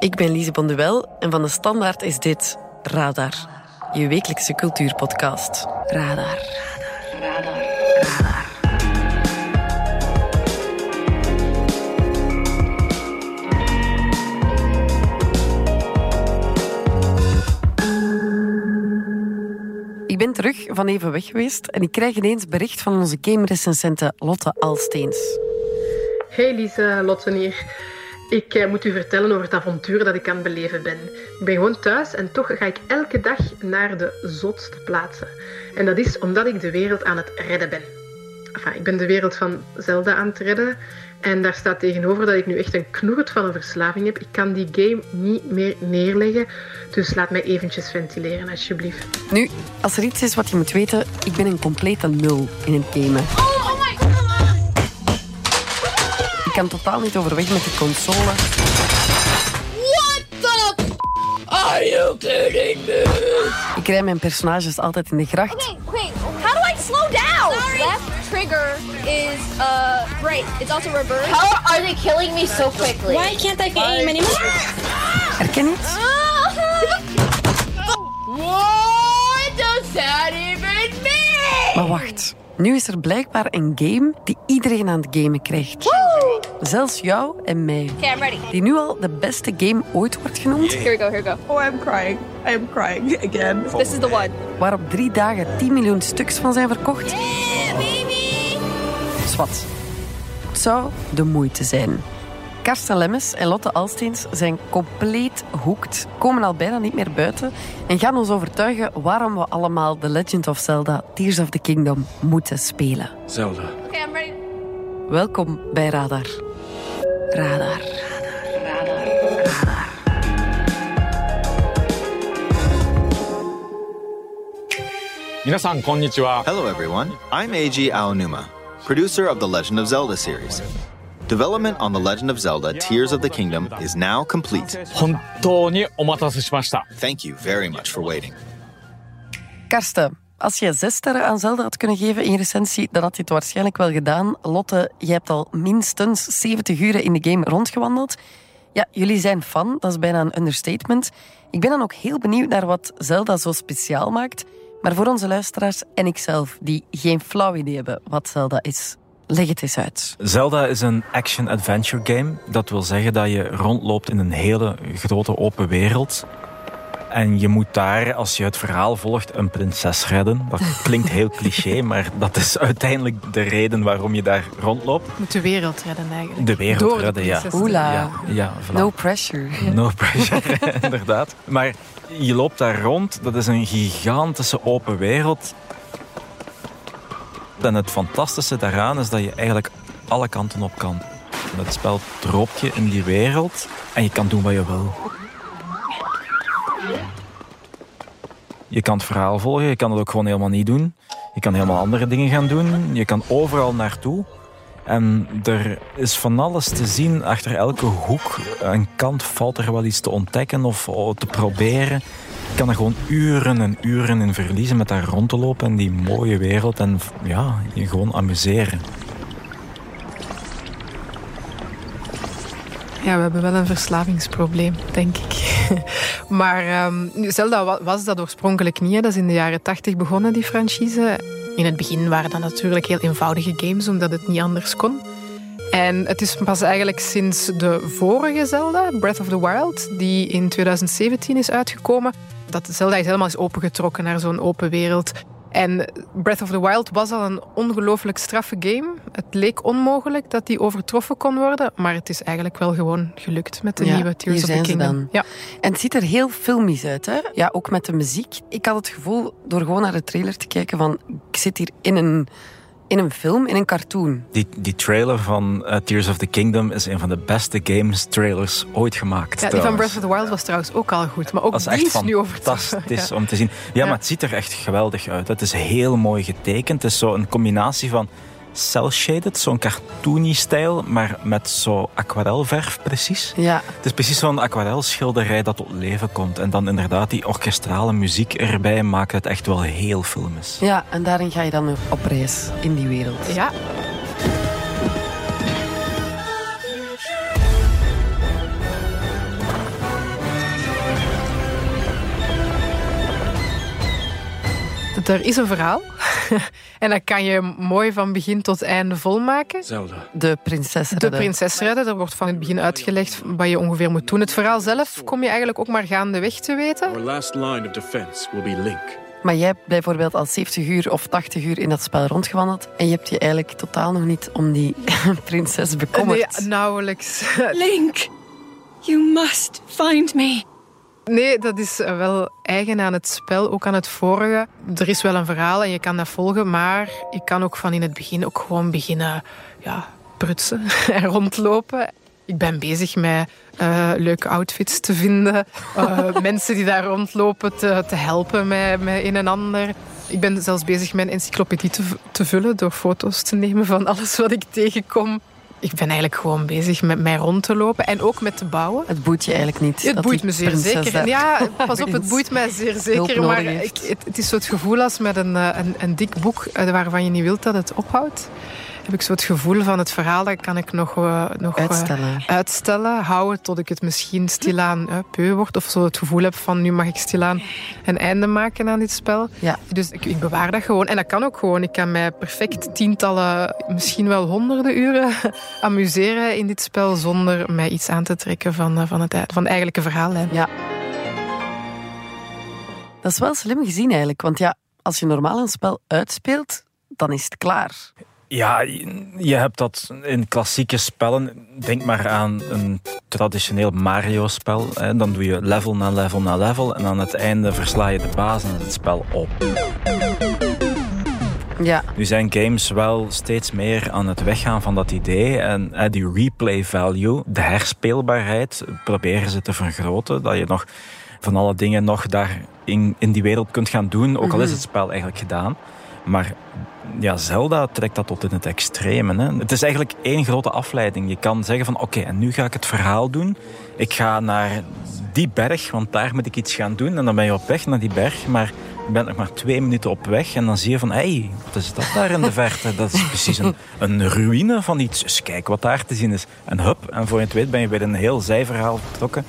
Ik ben Lise Bonduel en van de Standaard is dit Radar, je wekelijkse cultuurpodcast. Radar. Radar. Radar. Radar. Ik ben terug van even weg geweest en ik krijg ineens bericht van onze game-recensente Lotte Alsteens. Hey Lise, Lotte hier. Ik eh, moet u vertellen over het avontuur dat ik aan het beleven ben. Ik ben gewoon thuis en toch ga ik elke dag naar de zotste plaatsen. En dat is omdat ik de wereld aan het redden ben. Enfin, ik ben de wereld van Zelda aan het redden. En daar staat tegenover dat ik nu echt een knoert van een verslaving heb. Ik kan die game niet meer neerleggen. Dus laat mij eventjes ventileren, alsjeblieft. Nu, als er iets is wat je moet weten, ik ben een complete nul in het gamen. Ik kan totaal niet overweg met de console. What the are you kidding me? Ik rij mijn personages altijd in de gracht. Okay, wait. How do I slow down? Left trigger is uh right. It's also reverse. How are they killing me so quickly? Why can't I aim anymore? Herken je het? What does that even mean? Maar wacht. Nu is er blijkbaar een game die iedereen aan het gamen krijgt. Zelfs jou en mij. Okay, I'm ready. Die nu al de beste game ooit wordt genoemd. Here we go. Here we go. Oh, I'm crying. I am crying again. This is the one. Waar op drie dagen 10 miljoen stuks van zijn verkocht. Yeah, baby. Zwat. Het zou de moeite zijn. Karsten Lemmes en Lotte Alsteens zijn compleet hoekt, komen al bijna niet meer buiten en gaan ons overtuigen waarom we allemaal The Legend of Zelda Tears of the Kingdom moeten spelen. Zelda. Okay, I'm ready. Welkom bij Radar. Radar. Radar. Radar. Hello everyone. I'm Eiji Aonuma, producer of the Legend of Zelda series. Development on The Legend of Zelda Tears of the Kingdom is now complete. Thank you very much for waiting. Karsten, als je zes sterren aan Zelda had kunnen geven in je recensie, dan had je het waarschijnlijk wel gedaan. Lotte, jij hebt al minstens 70 uur in de game rondgewandeld. Ja, jullie zijn fan, dat is bijna een understatement. Ik ben dan ook heel benieuwd naar wat Zelda zo speciaal maakt. Maar voor onze luisteraars en ikzelf, die geen flauw idee hebben wat Zelda is, leg het eens uit. Zelda is een action-adventure game. Dat wil zeggen dat je rondloopt in een hele grote open wereld. En je moet daar, als je het verhaal volgt, een prinses redden. Dat klinkt heel cliché, maar dat is uiteindelijk de reden waarom je daar rondloopt. Moet de wereld redden eigenlijk. De wereld Door de redden, ja. Oela, Ja, ja voilà. no pressure. No pressure, inderdaad. Maar je loopt daar rond, dat is een gigantische open wereld. En het fantastische daaraan is dat je eigenlijk alle kanten op kan. Het spel droopt je in die wereld en je kan doen wat je wil. Je kan het verhaal volgen, je kan het ook gewoon helemaal niet doen. Je kan helemaal andere dingen gaan doen. Je kan overal naartoe. En er is van alles te zien achter elke hoek. Een kant valt er wel iets te ontdekken of te proberen. Je kan er gewoon uren en uren in verliezen met daar rond te lopen in die mooie wereld. En ja, je gewoon amuseren. Ja, we hebben wel een verslavingsprobleem, denk ik. maar ehm, nu, Zelda wa- was dat oorspronkelijk niet. Dat is in de jaren tachtig begonnen, die franchise. In het begin waren dat natuurlijk heel eenvoudige games, omdat het niet anders kon. En het is pas eigenlijk sinds de vorige Zelda, Breath of the Wild, die in 2017 is uitgekomen, dat Zelda is helemaal is opengetrokken naar zo'n open wereld. En Breath of the Wild was al een ongelooflijk straffe game. Het leek onmogelijk dat die overtroffen kon worden, maar het is eigenlijk wel gewoon gelukt met de Ja, nieuwe Tears of the zijn ze Kingdom. dan. Ja. En het ziet er heel filmisch uit, hè? Ja, ook met de muziek. Ik had het gevoel, door gewoon naar de trailer te kijken, van ik zit hier in een, in een film, in een cartoon. Die, die trailer van eh, Tears of the Kingdom is een van de beste games trailers ooit gemaakt. Ja, die van. Breath of the Wild was trouwens ook al goed, maar ook Dat is die echt is nu fantastisch Ja. om te zien. Ja, Ja. maar het ziet er echt geweldig uit. Het is heel mooi getekend. Het is zo een combinatie van cel-shaded, zo'n cartoony stijl, maar met zo aquarelverf precies. Ja. Het is precies zo'n aquarelschilderij dat tot leven komt. En dan inderdaad die orkestrale muziek erbij maakt het echt wel heel filmisch. Ja, en daarin ga je dan op reis in die wereld. Ja. Er is een verhaal en dat kan je mooi van begin tot einde volmaken. Zelda. De prinses De prinses redden, er wordt van het begin uitgelegd wat je ongeveer moet doen. Het verhaal zelf kom je eigenlijk ook maar gaandeweg te weten. Our last line of defense will be Link. Maar jij hebt bijvoorbeeld al 70 uur of 80 uur in dat spel rondgewandeld en je hebt je eigenlijk totaal nog niet om die prinses bekommerd. Nee, nauwelijks. Link, you must find me. Nee, dat is wel eigen aan het spel, ook aan het vorige. Er is wel een verhaal en je kan dat volgen, maar je kan ook van in het begin ook gewoon beginnen ja, prutsen en rondlopen. Ik ben bezig met eh, leuke outfits te vinden, eh, mensen die daar rondlopen te, te helpen met, met een en ander. Ik ben zelfs bezig mijn encyclopedie te, te vullen door foto's te nemen van alles wat ik tegenkom. Ik ben eigenlijk gewoon bezig met mij rond te lopen en ook met te bouwen. Het boeit je eigenlijk niet. Het boeit me zeer zeker. Ja, pas op, het boeit mij zeer zeker. Maar ik, het, het is zo het gevoel als met een, eh, een, een dik boek eh, waarvan je niet wilt dat het ophoudt. Heb ik zo het gevoel van het verhaal, dat kan ik nog, eh, nog eh, Uitstellen. uitstellen, houden tot ik het misschien stilaan uh, peu word. Of zo het gevoel heb van nu mag ik stilaan een einde maken aan dit spel. Ja. Dus ik, ik bewaar dat gewoon. En dat kan ook gewoon. Ik kan mij perfect tientallen, misschien wel honderden uren amuseren in dit spel zonder mij iets aan te trekken van, eh, van, het, van de eigenlijke verhaallijn. Ja. Dat is wel slim gezien eigenlijk. Want ja, als je normaal een spel uitspeelt, dan is het klaar. Ja, je hebt dat in klassieke spellen. Denk maar aan een traditioneel Mario-spel. Dan doe je level na level na level. En aan het einde versla je de baas en het spel op. Ja, Nu zijn games wel steeds meer aan het weggaan van dat idee. En eh, die replay value, de herspeelbaarheid, proberen ze te vergroten. Dat je nog van alle dingen nog daar in, in die wereld kunt gaan doen. Ook al is het spel eigenlijk gedaan. Maar ja, Zelda trekt dat tot in het extreme. Hè. Het is eigenlijk één grote afleiding. Je kan zeggen van oké, en nu ga ik het verhaal doen. Ik ga naar die berg, want daar moet ik iets gaan doen. En dan ben je op weg naar die berg, maar je bent nog maar twee minuten op weg. En dan zie je van, hé, hey, wat is dat daar in de verte? Dat is precies een, een ruïne van iets. Dus kijk wat daar te zien is. En hup, en voor je het weet ben je weer een heel zijverhaal vertrokken.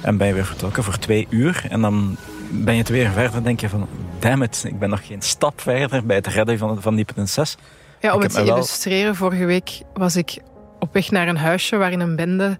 En ben je weer vertrokken voor twee uur. En dan ben je het weer verder. denk je van, damn it, ik ben nog geen stap verder bij het redden van, van die prinses. Ja, om het te wel- illustreren, vorige week was ik op weg naar een huisje waarin een bende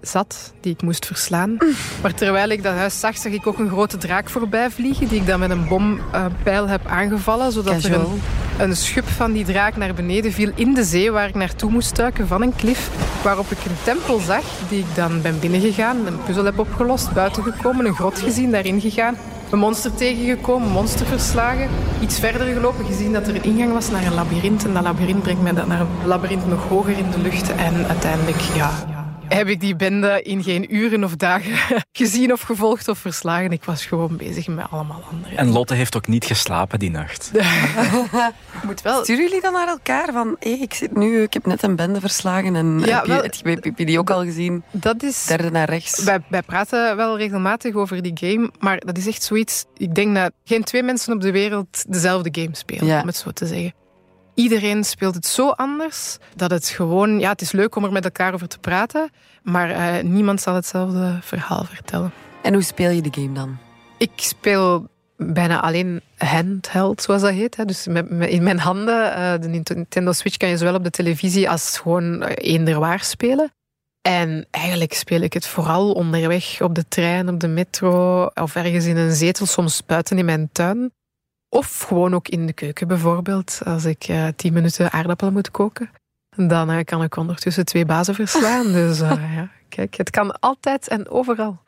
zat die ik moest verslaan. Maar terwijl ik dat huis zag, zag ik ook een grote draak voorbij vliegen die ik dan met een bompijl heb aangevallen, zodat er een, een schub van die draak naar beneden viel in de zee waar ik naartoe moest duiken van een klif, waarop ik een tempel zag die ik dan ben binnengegaan, een puzzel heb opgelost, buiten gekomen, een grot gezien, daarin gegaan. Een monster tegengekomen, monster verslagen. Iets verder gelopen, gezien dat er een ingang was naar een labyrint. En dat labyrint brengt mij dan naar een labyrint nog hoger in de lucht. En uiteindelijk, ja, heb ik die bende in geen uren of dagen gezien of gevolgd of verslagen. Ik was gewoon bezig met allemaal andere. En Lotte heeft ook niet geslapen die nacht. moet wel... Sturen jullie dan naar elkaar van, hé, ik zit nu, ik heb net een bende verslagen en Ja, heb, je, wel- heb, je, heb je die ook al gezien? Dat is... Derde naar rechts. Wij, wij praten wel regelmatig over die game, maar dat is echt zoiets... Ik denk dat geen twee mensen op de wereld dezelfde game spelen, Ja. om het zo te zeggen. Iedereen speelt het zo anders, dat het gewoon... Ja, het is leuk om er met elkaar over te praten, maar eh, niemand zal hetzelfde verhaal vertellen. En hoe speel je de game dan? Ik speel bijna alleen handheld, zoals dat heet. Hè. Dus met, met- in mijn handen. eh, de Nintendo Switch kan je zowel op de televisie als gewoon eh, eender waar spelen. En eigenlijk speel ik het vooral onderweg op de trein, op de metro of ergens in een zetel, soms buiten in mijn tuin. Of gewoon ook in de keuken bijvoorbeeld, als ik eh, tien minuten aardappelen moet koken. Dan eh, kan ik ondertussen twee bazen verslaan. Dus eh, ja, kijk, het kan altijd en overal.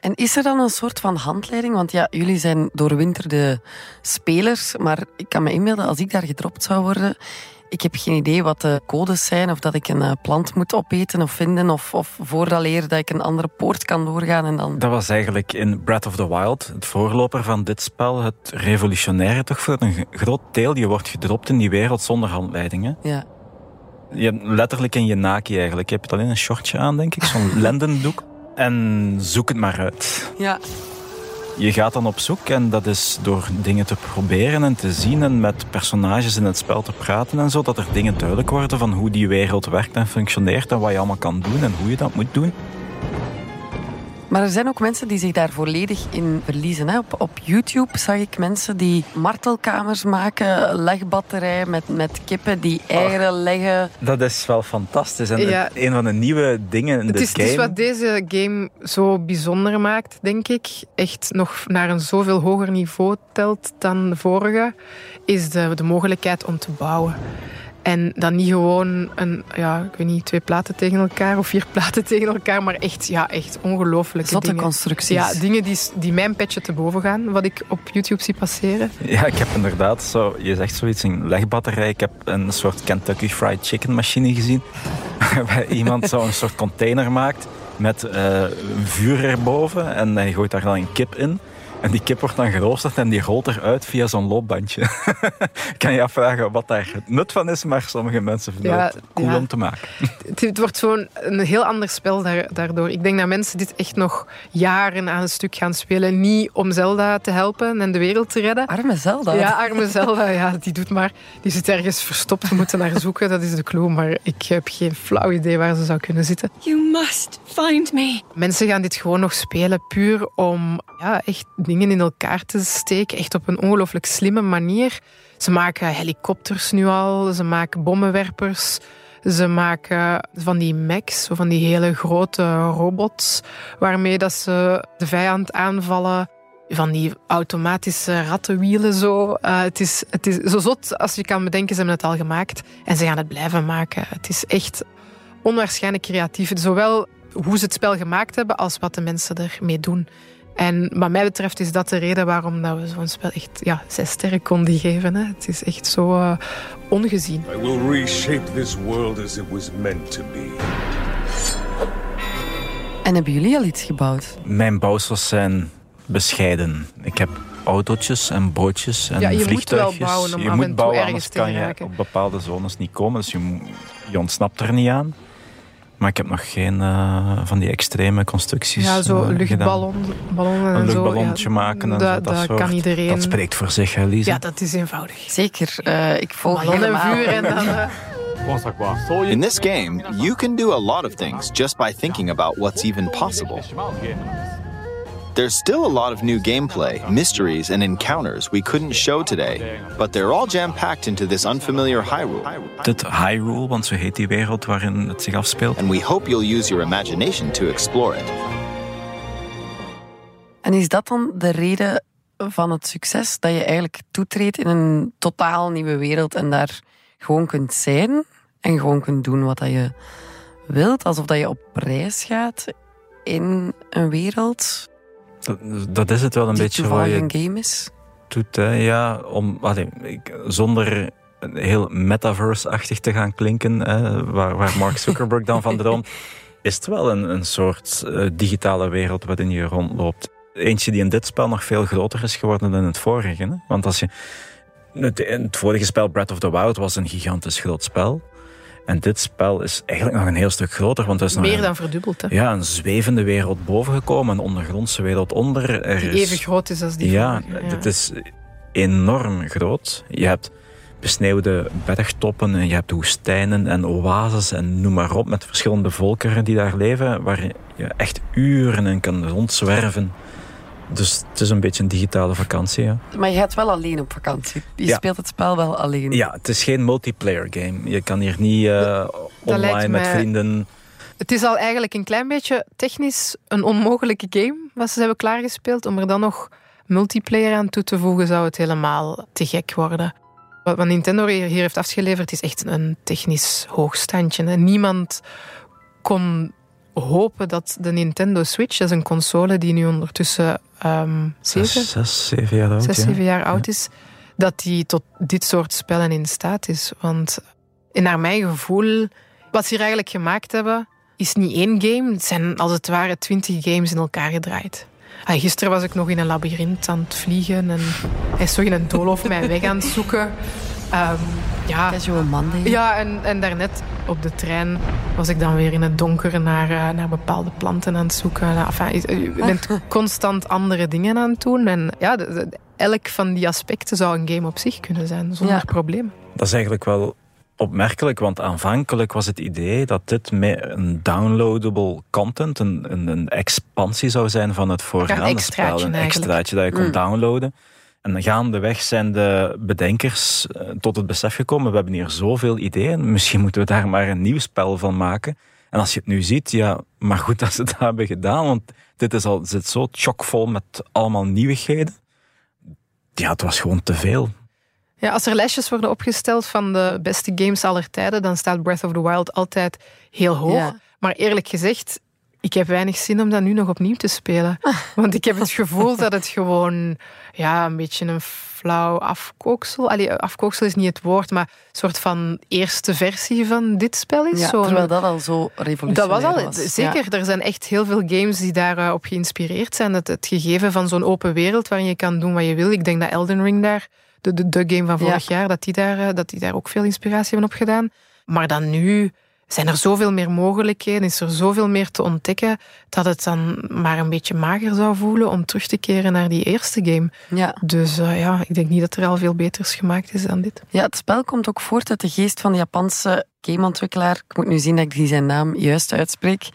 En is er dan een soort van handleiding? Want ja, jullie zijn doorwinterde spelers, maar ik kan me inbeelden, als ik daar gedropt zou worden, ik heb geen idee wat de codes zijn, of dat ik een eh, plant moet opeten of vinden, of, of vooraleer dat ik een andere poort kan doorgaan en dan... Dat was eigenlijk in Breath of the Wild, het voorloper van dit spel, het revolutionaire toch voor een groot deel. Je wordt gedropt in die wereld zonder handleidingen. Ja. Je hebt letterlijk in je naki eigenlijk. Je hebt alleen een shortje aan, denk ik, zo'n lendendoek. En zoek het maar uit. Ja. Je gaat dan op zoek en dat is door dingen te proberen en te zien en met personages in het spel te praten en zo, dat er dingen duidelijk worden van hoe die wereld werkt en functioneert en wat je allemaal kan doen en hoe je dat moet doen. Maar er zijn ook mensen die zich daar volledig in verliezen. Hè. Op, op YouTube zag ik mensen die martelkamers maken, legbatterij met, met kippen die eieren leggen. Dat is wel fantastisch. En Ja. een van de nieuwe dingen in Het de is, het game... is wat deze game zo bijzonder maakt, denk ik. Echt nog naar een zoveel hoger niveau telt dan de vorige, is de, de mogelijkheid om te bouwen. En dan niet gewoon een, ja, ik weet niet, twee platen tegen elkaar of vier platen tegen elkaar, maar echt, ja, echt ongelooflijke Zotte dingen. constructies. Ja, dingen die, die mijn petje te boven gaan, wat ik op YouTube zie passeren. Ja, ik heb inderdaad zo... Je zegt zoiets, een legbatterij. Ik heb een soort Kentucky Fried Chicken machine gezien. Waarbij iemand zo een soort container maakt met eh, een vuur erboven. En hij gooit daar dan een kip in. En die kip wordt dan geroosterd en die rolt eruit via zo'n loopbandje. kan je afvragen wat daar het nut van is, maar sommige mensen vinden Ja, het cool ja. om te maken. Het, het wordt zo'n een heel ander spel daar- daardoor. Ik denk dat mensen dit echt nog jaren aan een stuk gaan spelen. Niet om Zelda te helpen en de wereld te redden. Arme Zelda. Ja, arme Zelda, ja, die doet maar. Die zit ergens verstopt. We moeten naar zoeken, dat is de clue. Maar ik heb geen flauw idee waar ze zou kunnen zitten. You must find me. Mensen gaan dit gewoon nog spelen puur om ja, echt dingen in elkaar te steken. Echt op een ongelooflijk slimme manier. Ze maken helikopters nu al, ze maken bommenwerpers. Ze maken van die mechs, van die hele grote robots, waarmee dat ze de vijand aanvallen. Van die automatische rattenwielen zo. Eh, het, is, het is zo zot als je kan bedenken, ze hebben het al gemaakt. En ze gaan het blijven maken. Het is echt onwaarschijnlijk creatief. Zowel hoe ze het spel gemaakt hebben, als wat de mensen ermee doen. En wat mij betreft is dat de reden waarom dat we zo'n spel echt ja, zes sterren konden geven. Hè. Het is echt zo eh, ongezien. I will reshape this world as it was meant to be. En hebben jullie al iets gebouwd? Mijn bouwsels zijn bescheiden. Ik heb autootjes en bootjes en Ja, je moet wel vliegtuigjes. bouwen om je moet bouwen, ergens anders kan je op bepaalde zones niet komen. Dus je, je ontsnapt er niet aan. Maar ik heb nog geen eh, van die extreme constructies Ja, zo eh, luchtballon, Een luchtballonnetje maken dat, kan iedereen. Dat spreekt voor zich, hè, Ja, dat is eenvoudig. Zeker. Eh, ik volg helemaal... vuur en dan... In this game, you can do a lot of things just by thinking about what's even possible. There's still a lot of new gameplay, mysteries, and encounters we couldn't show today, but they're all jam packed into this unfamiliar Hyrule. Dit Hyrule, want zo heet die wereld waarin het zich afspeelt. And we hope you'll use your imagination to explore it. En is dat dan de reden van het succes? Dat je eigenlijk toetreedt in een totaal nieuwe wereld en daar gewoon kunt zijn en gewoon kunt doen wat dat je wilt, alsof dat je op reis gaat in een wereld Dat, dat is het wel een die beetje toevallig je een game is? doet. Hè. Ja, om, allee, ik, zonder heel metaverse-achtig te gaan klinken, hè, waar, waar Mark Zuckerberg dan van droomt, is het wel een, een soort eh, digitale wereld waarin je rondloopt. Eentje die in dit spel nog veel groter is geworden dan in het vorige. Hè. Want als je... Het, het vorige spel, Breath of the Wild, was een gigantisch groot spel. En dit spel is eigenlijk nog een heel stuk groter, want er is nog meer een, dan verdubbeld. Hè. ja, een zwevende wereld boven gekomen, een ondergrondse wereld onder. Er Die is- even groot is als die ja, vorige, het is enorm groot. Je hebt besneeuwde bergtoppen en je hebt woestijnen en oases en noem maar op, met verschillende volkeren die daar leven, waar je echt uren in kan rondzwerven. Dus het is een beetje een digitale vakantie, ja. Maar je gaat wel alleen op vakantie. Je Ja. speelt het spel wel alleen. Ja, het is geen multiplayer game. Je kan hier niet eh, online met vrienden... Het is al eigenlijk een klein beetje technisch een onmogelijke game wat ze hebben klaargespeeld. Om er dan nog multiplayer aan toe te voegen, zou het helemaal te gek worden. Wat Nintendo hier heeft afgeleverd is echt een technisch hoogstandje. Niemand kon hopen dat de Nintendo Switch, dat is een console die nu ondertussen ehm zeven, Zes, zes, zeven jaar oud. zes, ja. zeven jaar oud is, dat die tot dit soort spellen in staat is. Want naar mijn gevoel, wat ze hier eigenlijk gemaakt hebben, is niet één game. Het zijn als het ware twintig games in elkaar gedraaid. Ah, gisteren was ik nog in een labyrint aan het vliegen en hij is zo in een doolhof mijn weg aan het zoeken. Ehm, ja, Casual Monday. ja, en, en daarnet op de trein was ik dan weer in het donker naar, eh, naar bepaalde planten aan het zoeken. Nou, enfin, je- je bent constant andere dingen aan het doen. En ja, de- de- elk van die aspecten zou een game op zich kunnen zijn, zonder Ja. probleem. Dat is eigenlijk wel opmerkelijk, want aanvankelijk was het idee dat dit met een downloadable content, een, een, een expansie zou zijn van het voorgaande spel. Een eigenlijk. extraatje dat je kon Mm. downloaden. En gaandeweg zijn de bedenkers eh, tot het besef gekomen, we hebben hier zoveel ideeën, misschien moeten we daar maar een nieuw spel van maken. En als je het nu ziet, ja, maar goed dat ze dat hebben gedaan, want dit is al, zit zo chockvol met allemaal nieuwigheden. Ja, het was gewoon te veel. Ja, als er lijstjes worden opgesteld van de beste games aller tijden, dan staat Breath of the Wild altijd heel hoog. Ja. Maar eerlijk gezegd, ik heb weinig zin om dat nu nog opnieuw te spelen. Want ik heb het gevoel dat het gewoon ja, een beetje een flauw afkooksel... Allee, afkooksel is niet het woord, maar een soort van eerste versie van dit spel is. Ja, terwijl dat al zo revolutionair dat was al, was. zeker. Ja. Er zijn echt heel veel games die daarop op geïnspireerd zijn. Het, het gegeven van zo'n open wereld waarin je kan doen wat je wil. Ik denk dat Elden Ring daar, de, de, de game van vorig jaar, dat die, daar, eh, dat die daar ook veel inspiratie hebben op gedaan. Maar dan nu zijn er zoveel meer mogelijkheden, is er zoveel meer te ontdekken, dat het dan maar een beetje mager zou voelen om terug te keren naar die eerste game. Ja. Dus eh, ja, ik denk niet dat er al veel beters gemaakt is dan dit. ja, het spel komt ook voort uit de geest van de Japanse gameontwikkelaar. Ik moet nu zien dat ik die zijn naam juist uitspreek.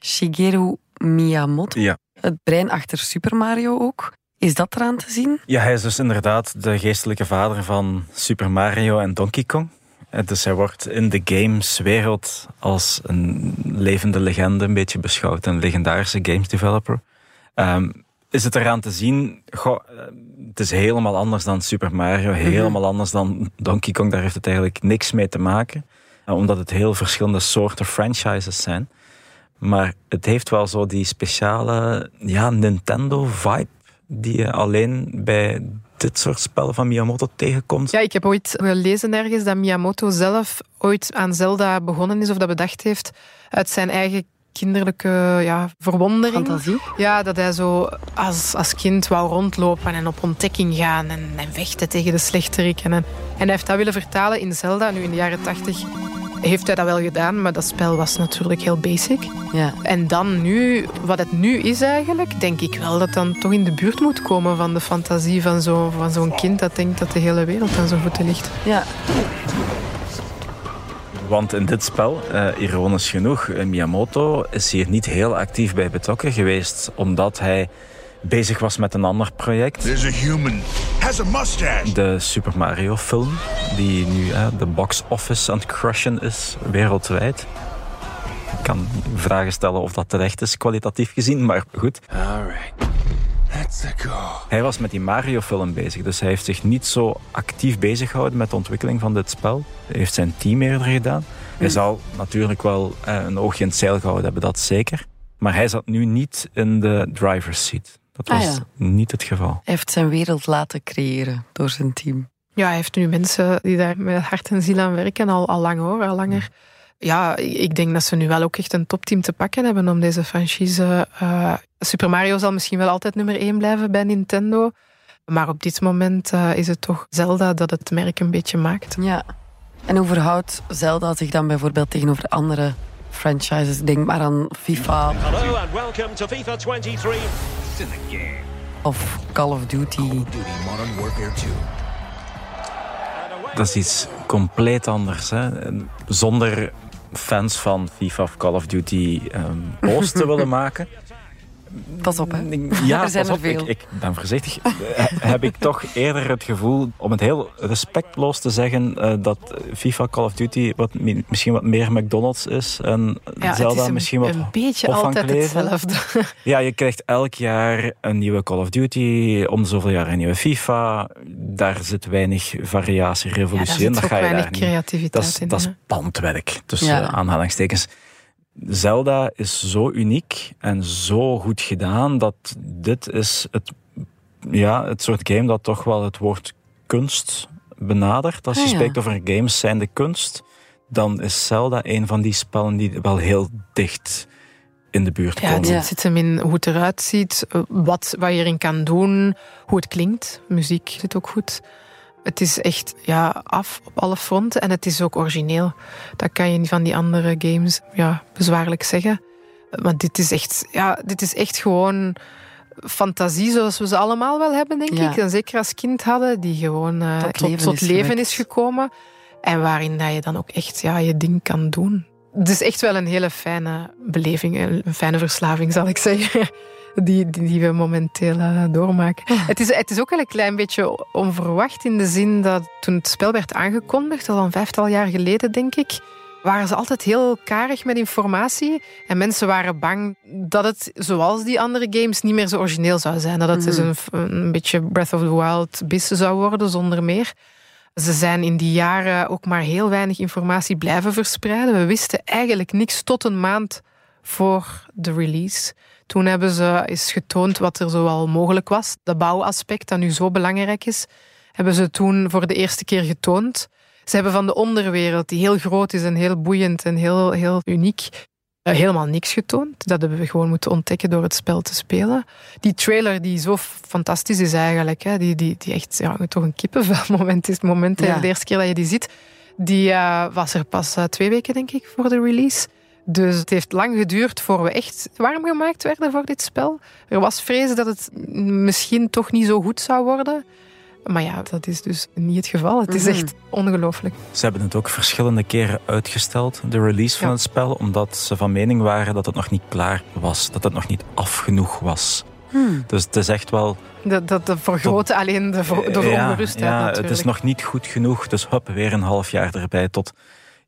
Shigeru Miyamoto. Ja. Het brein achter Super Mario ook. Is dat eraan te zien? Ja, hij is dus inderdaad de geestelijke vader van Super Mario en Donkey Kong. Dus hij wordt in de gameswereld als een levende legende een beetje beschouwd. Een legendarische games developer. Ehm, is het eraan te zien? Goh, eh, het is helemaal anders dan Super Mario. Helemaal anders dan Donkey Kong. Daar heeft het eigenlijk niks mee te maken. Eh, omdat het heel verschillende soorten franchises zijn. Maar het heeft wel zo die speciale ja, Nintendo-vibe die je alleen bij dit soort spellen van Miyamoto tegenkomt. Ja, ik heb ooit gelezen ergens dat Miyamoto zelf ooit aan Zelda begonnen is of dat bedacht heeft uit zijn eigen kinderlijke ja, verwondering. Fantasie? Ja, dat hij zo als, als kind wou rondlopen en op ontdekking gaan en, en vechten tegen de slechteriken. En, en hij heeft dat willen vertalen in Zelda. Nu in de jaren tachtig heeft hij dat wel gedaan, maar dat spel was natuurlijk heel basic. Ja. En dan nu, wat het nu is eigenlijk, denk ik wel dat dan toch in de buurt moet komen van de fantasie van zo'n van zo'n kind dat denkt dat de hele wereld aan zijn voeten ligt. ja. Want in dit spel, eh, ironisch genoeg, eh, Miyamoto is hier niet heel actief bij betrokken geweest, omdat hij bezig was met een ander project. There's a human. Has a mustache. De Super Mario film, die nu eh, de box office aan het crushen is wereldwijd. Ik kan vragen stellen of dat terecht is, kwalitatief gezien, maar goed. Alright. Hij was met die Mario-film bezig, dus hij heeft zich niet zo actief bezig gehouden met de ontwikkeling van dit spel. Hij heeft zijn team eerder gedaan. Hij zal natuurlijk wel eh, een oogje in het zeil gehouden hebben, dat zeker. Maar hij zat nu niet in de driver's seat. Dat Ah, was ja. niet het geval. Hij heeft zijn wereld laten creëren door zijn team. Ja, hij heeft nu mensen die daar met hart en ziel aan werken, al, al lang hoor, al langer. Ja, ik denk dat ze nu wel ook echt een topteam te pakken hebben om deze franchise. eh, Super Mario zal misschien wel altijd nummer één blijven bij Nintendo. Maar op dit moment eh, is het toch Zelda dat het merk een beetje maakt. Ja. En hoe verhoudt Zelda zich dan bijvoorbeeld tegenover andere franchises? Denk maar aan FIFA Hello and welcome to FIFA 23. Of Call of Duty. Duty Modern Warfare 2. Dat is iets compleet anders. Hè? Zonder fans van FIFA of Call of Duty ehm boos te willen maken. Pas op, hè. Ja, Er zijn er op, veel. Ik, ik ben voorzichtig. Eh, heb ik toch eerder het gevoel, om het heel respectloos te zeggen, eh, dat FIFA Call of Duty wat, mi- misschien wat meer McDonald's is en Ja, Zelda het is een, misschien wat een beetje altijd hetzelfde. Ja, je krijgt elk jaar een nieuwe Call of Duty, om zoveel jaar een nieuwe FIFA. Daar zit weinig variatie, Ja, revolutie daar in. ga je weinig daar niet. creativiteit Dat is, in. dat is bandwerk, tussen Ja. aanhalingstekens. Zelda is zo uniek en zo goed gedaan dat dit is het, ja, het soort game dat toch wel het woord kunst benadert. Als je Ah, ja. spreekt over games zijn de kunst, dan is Zelda een van die spellen die wel heel dicht in de buurt Ja, komen. het zit hem in hoe het eruit ziet, eh, wat, wat je erin kan doen, hoe het klinkt. Muziek zit ook goed. Het is echt ja, af op alle fronten en het is ook origineel. Dat kan je niet van die andere games ja, bezwaarlijk zeggen. Maar dit is echt, ja, dit is echt gewoon fantasie zoals we ze allemaal wel hebben, denk Ja. ik. En zeker als kind hadden, die gewoon eh, Tot leven tot is leven is gekomen. En waarin dat je dan ook echt ja, je ding kan doen. Het is echt wel een hele fijne beleving, een fijne verslaving zal ik zeggen. Die, die, die we momenteel uh, doormaken. Het, is, het is ook wel een klein beetje onverwacht in de zin dat toen het spel werd aangekondigd, al een vijftal jaar geleden denk ik, waren ze altijd heel karig met informatie. En mensen waren bang dat het, zoals die andere games, niet meer zo origineel zou zijn. Dat het dus een, een beetje Breath of the Wild bissen zou worden, zonder meer. Ze zijn in die jaren ook maar heel weinig informatie blijven verspreiden. We wisten eigenlijk niks tot een maand voor de release. Toen hebben ze eens getoond wat er zoal mogelijk was. Dat bouwaspect dat nu zo belangrijk is, hebben ze toen voor de eerste keer getoond. Ze hebben van de onderwereld, die heel groot is en heel boeiend en heel, heel uniek, eh, helemaal niks getoond. Dat hebben we gewoon moeten ontdekken door het spel te spelen. Die trailer die zo fantastisch is eigenlijk, hè, die, die, die echt ja, toch een kippenvelmoment is. Het moment Ja. de eerste keer dat je die ziet, die eh, was er pas eh, twee weken denk ik voor de release. Dus het heeft lang geduurd voor we echt warm gemaakt werden voor dit spel. Er was vrezen dat het misschien toch niet zo goed zou worden. Maar ja, dat is dus niet het geval. Het is Mhm. echt ongelooflijk. Ze hebben het ook verschillende keren uitgesteld, de release van Ja. het spel, omdat ze van mening waren dat het nog niet klaar was, dat het nog niet af genoeg was. Hmm. Dus het is echt wel... Dat, dat, dat vergroot alleen de, de ja, ongerustheid ja, natuurlijk. het is nog niet goed genoeg, dus hop, weer een half jaar erbij tot...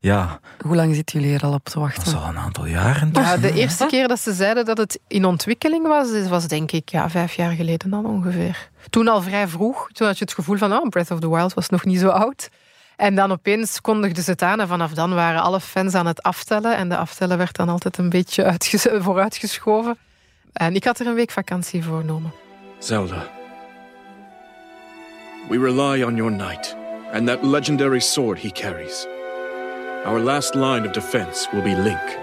Ja, Hoe lang zitten jullie er al op te wachten? dat is al een aantal jaren. Ja, de eerste keer dat ze zeiden dat het in ontwikkeling was, was denk ik ja, vijf jaar geleden dan ongeveer. Toen al vrij vroeg. Toen had je het gevoel van, oh, Breath of the Wild was nog niet zo oud. En dan opeens kondigden ze het aan en vanaf dan waren alle fans aan het aftellen. En de aftellen werd dan altijd een beetje uitges- vooruitgeschoven. En ik had er een week vakantie voor genomen. Zelda. We rely on your knight and that legendary sword he carries. Our last line of defense will be Link.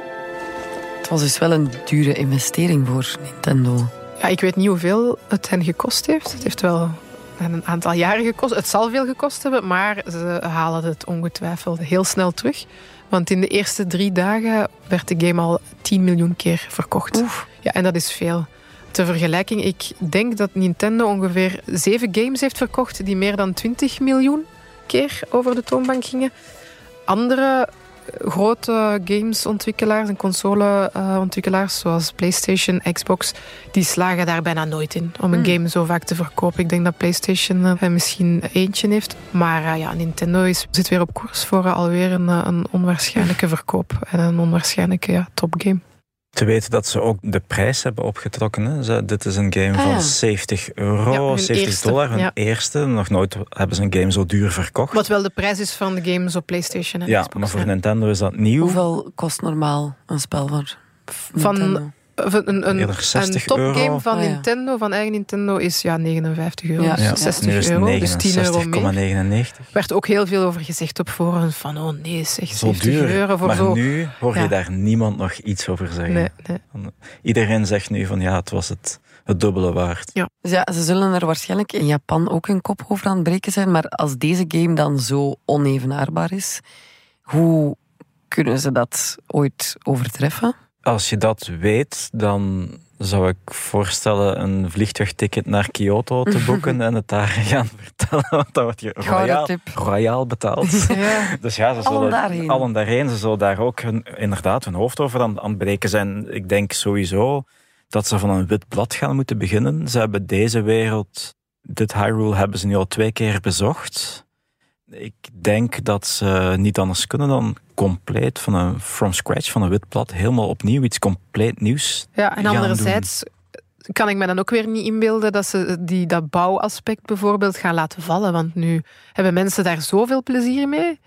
Het was dus wel een dure investering voor Nintendo. Ja, ik weet niet hoeveel het hen gekost heeft. Het heeft wel een aantal jaren gekost. Het zal veel gekost hebben, maar ze halen het ongetwijfeld heel snel terug. Want in de eerste drie dagen werd de game al 10 miljoen keer verkocht. Ja, en dat is veel. Ter vergelijking, ik denk dat Nintendo ongeveer zeven games heeft verkocht die meer dan 20 miljoen keer over de toonbank gingen. Andere eh, grote gamesontwikkelaars en consoleontwikkelaars zoals PlayStation, Xbox, die slagen daar bijna nooit in om een Hmm. game zo vaak te verkopen. Ik denk dat PlayStation er misschien eentje heeft. Maar eh, ja, Nintendo is, zit weer op koers voor eh, alweer een, eh, een onwaarschijnlijke verkoop en een onwaarschijnlijke ja, topgame. Te weten dat ze ook de prijs hebben opgetrokken. Hè. Ze- dit is een game Ah, van ja. 70 euro, Ja, hun 70 eerste, dollar. Hun ja. eerste. Nog nooit hebben ze een game zo duur verkocht. Wat wel de prijs is van de games op PlayStation en ja, Xbox. maar voor ja. Nintendo is dat nieuw. Hoeveel kost normaal een spel voor Van Nintendo? Een, een, een, Eerder 60 een topgame van Ah, ja. Nintendo, van eigen Nintendo, is ja 59 euro. Ja, dus ja. 60 nu is het euro, dus 10 euro meer. 69,99. Er werd ook heel veel over gezegd op forum. Van, oh nee, zeg, Zo 70 duur. euro voor maar zo... nu hoor je Ja. daar niemand nog iets over zeggen. Nee, nee. Iedereen zegt nu van ja, het was het, het dubbele waard. Ja. Dus ja, ze zullen er waarschijnlijk in Japan ook een kop over aan het breken zijn. Maar als deze game dan zo onevenaarbaar is, hoe kunnen ze dat ooit overtreffen? Als je dat weet, dan zou ik voorstellen een vliegtuigticket naar Kyoto te boeken en het daar gaan vertellen. Want dan word je royaal, royaal betaald. Ja. Dus ja, ze Allen zullen daarheen. allen daarheen. Ze zullen daar ook hun, inderdaad hun hoofd over aan, aan het breken zijn. Ik denk sowieso dat ze van een wit blad gaan moeten beginnen. Ze hebben deze wereld, dit Hyrule, hebben ze nu al twee keer bezocht. Ik denk dat ze niet anders kunnen dan compleet van een from scratch, van een wit blad, helemaal opnieuw iets compleet nieuws Ja, en gaan anderzijds kan ik me dan ook weer niet inbeelden dat ze die, dat bouwaspect bijvoorbeeld gaan laten vallen. Want nu hebben mensen daar zoveel plezier mee,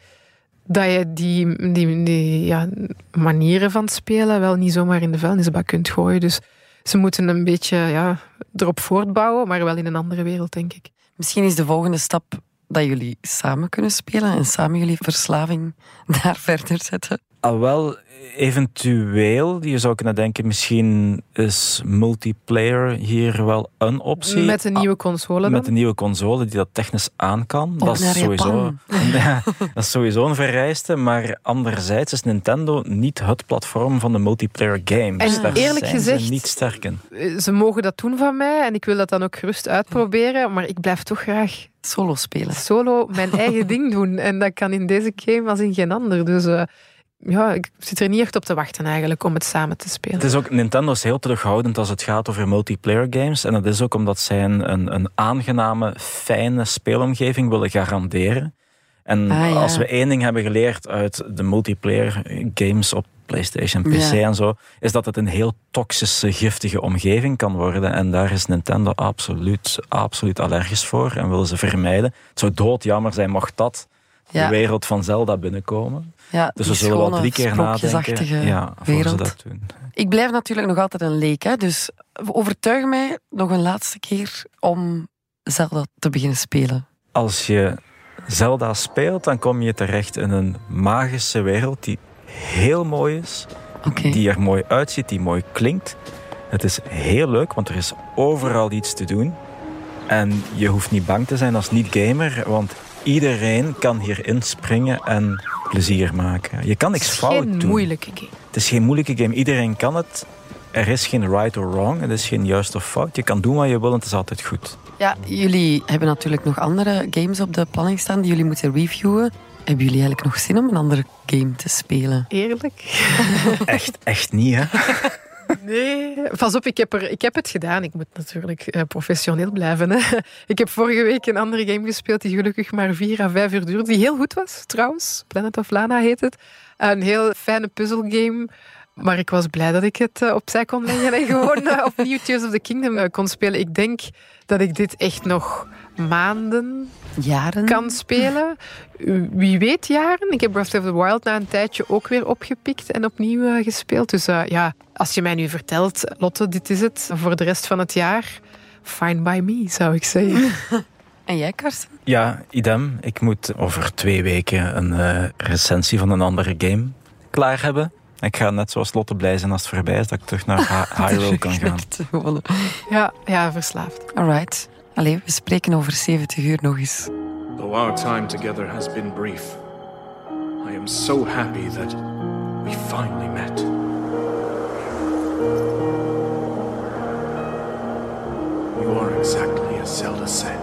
dat je die, die, die ja, manieren van spelen wel niet zomaar in de vuilnisbak kunt gooien. Dus ze moeten een beetje ja, erop voortbouwen, maar wel in een andere wereld, denk ik. Misschien is de volgende stap dat jullie samen kunnen spelen en samen jullie verslaving daar verder zetten. Al wel, eventueel, je zou kunnen denken, misschien is multiplayer hier wel een optie. Met een nieuwe console dan? Met een nieuwe console die dat technisch aan kan. Of dat, is sowieso. Ja, dat is sowieso een vereiste. Maar anderzijds is Nintendo niet het platform van de multiplayer games. En Daar eerlijk zijn gezegd- ze niet sterk in. Ze mogen dat doen van mij en ik wil dat dan ook gerust uitproberen. Maar ik blijf toch graag Solo spelen. solo mijn eigen ding doen. En dat kan in deze game als in geen ander. Dus eh, ja, ik zit er niet echt op te wachten eigenlijk om het samen te spelen. Het is ook, Nintendo is heel terughoudend als het gaat over multiplayer games. En dat is ook omdat zij een, een, een aangename, fijne speelomgeving willen garanderen. En Ah, ja. als we één ding hebben geleerd uit de multiplayer games op PlayStation, PC Ja. en zo, is dat het een heel toxische, giftige omgeving kan worden. En daar is Nintendo absoluut, absoluut allergisch voor en willen ze vermijden. Het zou doodjammer zijn mocht dat Ja. de wereld van Zelda binnenkomen. Ja, Dus we zullen wel drie keer nadenken ja, voor ze wereld. dat doen. Ik blijf natuurlijk nog altijd een leek, hè, dus overtuig mij nog een laatste keer om Zelda te beginnen spelen. als je Zelda speelt, dan kom je terecht in een magische wereld die heel mooi is, die er mooi uitziet, die mooi klinkt. Het is heel leuk, want er is overal iets te doen. En je hoeft niet bang te zijn als niet-gamer, want iedereen kan hier inspringen en plezier maken. Je kan niks het is fout geen doen. moeilijke game. Het is geen moeilijke game. Iedereen kan het. Er is geen right or wrong. Het is geen juist of fout. Je kan doen wat je wil en het is altijd goed. Ja, jullie hebben natuurlijk nog andere games op de planning staan die jullie moeten reviewen. Hebben jullie eigenlijk nog zin om een andere game te spelen? Eerlijk? Echt, echt niet, hè? Nee. Pas op, ik heb, er, ik heb het gedaan. Ik moet natuurlijk eh, professioneel blijven. Ik heb vorige week een andere game gespeeld die gelukkig maar vier à vijf uur duurde. Die heel goed was, trouwens. Planet of Lana heet het. Een heel fijne puzzelgame. Maar ik was blij dat ik het eh, opzij kon leggen en gewoon eh, opnieuw Tears of the Kingdom kon spelen. Ik denk dat ik dit echt nog maanden Jaren? kan spelen. Wie weet jaren. Ik heb Breath of the Wild na een tijdje ook weer opgepikt en opnieuw eh, gespeeld. Dus eh, ja, als je mij nu vertelt, Lotte, dit is het voor de rest van het jaar, fine by me, zou ik zeggen. En jij, Karsten? Ja, idem. Ik moet over twee weken een eh, recensie van een andere game klaar hebben. Ik ga net zoals Lotte blij zijn als het voorbij is, dat ik terug naar Hy- Hyrule kan gaan. Ja, ja, verslaafd. Alright. Allee, we spreken over 70 uur nog eens. Though our time together has been brief, I am so happy that we finally met. You are exactly as Zelda said.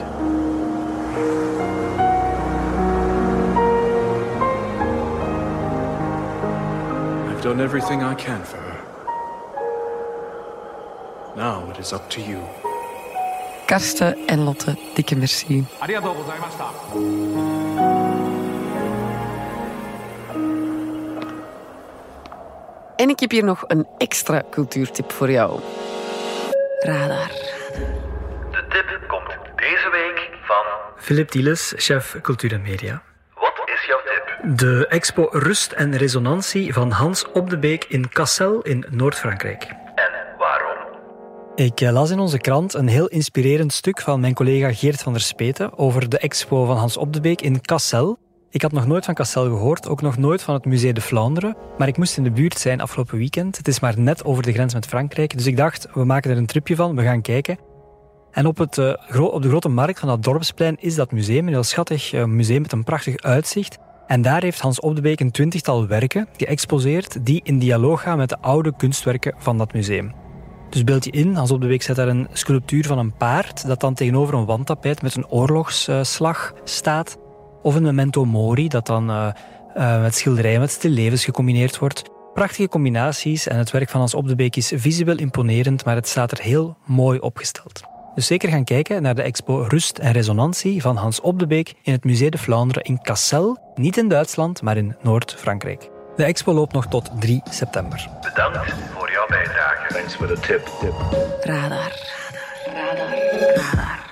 I've done everything I can for her. Now it is up to you. Karsten en Lotte, dikke merci. En ik heb hier nog een extra cultuurtip voor jou. Radar. De tip komt deze week van... Philip Dieles, chef cultuur en media. Wat is jouw tip? De expo Rust en Resonantie van Hans Op de Beek in Cassel in Noord-Frankrijk. Ik eh, las in onze krant een heel inspirerend stuk van mijn collega Geert van der Speten over de expo van Hans Op de Beek in Cassel. Ik had nog nooit van Cassel gehoord, ook nog nooit van het Musée de Vlaanderen, maar ik moest in de buurt zijn afgelopen weekend. Het is maar net over de grens met Frankrijk, dus ik dacht, we maken er een tripje van, we gaan kijken. En op, het, eh, op de grote markt van dat dorpsplein is dat museum, een heel schattig eh, museum met een prachtig uitzicht. En daar heeft Hans Op de Beek een twintigtal werken geëxposeerd die in dialoog gaan met de oude kunstwerken van dat museum. Dus beeld je in, Hans Op de Beek zet daar een sculptuur van een paard dat dan tegenover een wandtapijt met een oorlogsslag staat. Of een memento mori dat dan eh, eh, met schilderijen met stillevens gecombineerd wordt. Prachtige combinaties en het werk van Hans Op de Beek is visueel imponerend, maar het staat er heel mooi opgesteld. Dus zeker gaan kijken naar de expo Rust en Resonantie van Hans Op de Beek in het Musée de Vlaanderen in Cassel, niet in Duitsland, maar in Noord-Frankrijk. De expo loopt nog tot 3 september. Bedankt voor jouw bijdrage. Thanks for the tip. Radar. Radar. Radar.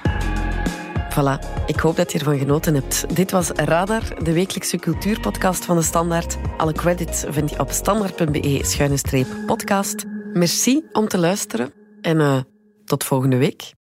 Voilà, ik hoop dat je ervan genoten hebt. Dit was Radar, de wekelijkse cultuurpodcast van de Standaard. Alle credits vind je op standaard.be-podcast. Merci om te luisteren en eh, tot volgende week.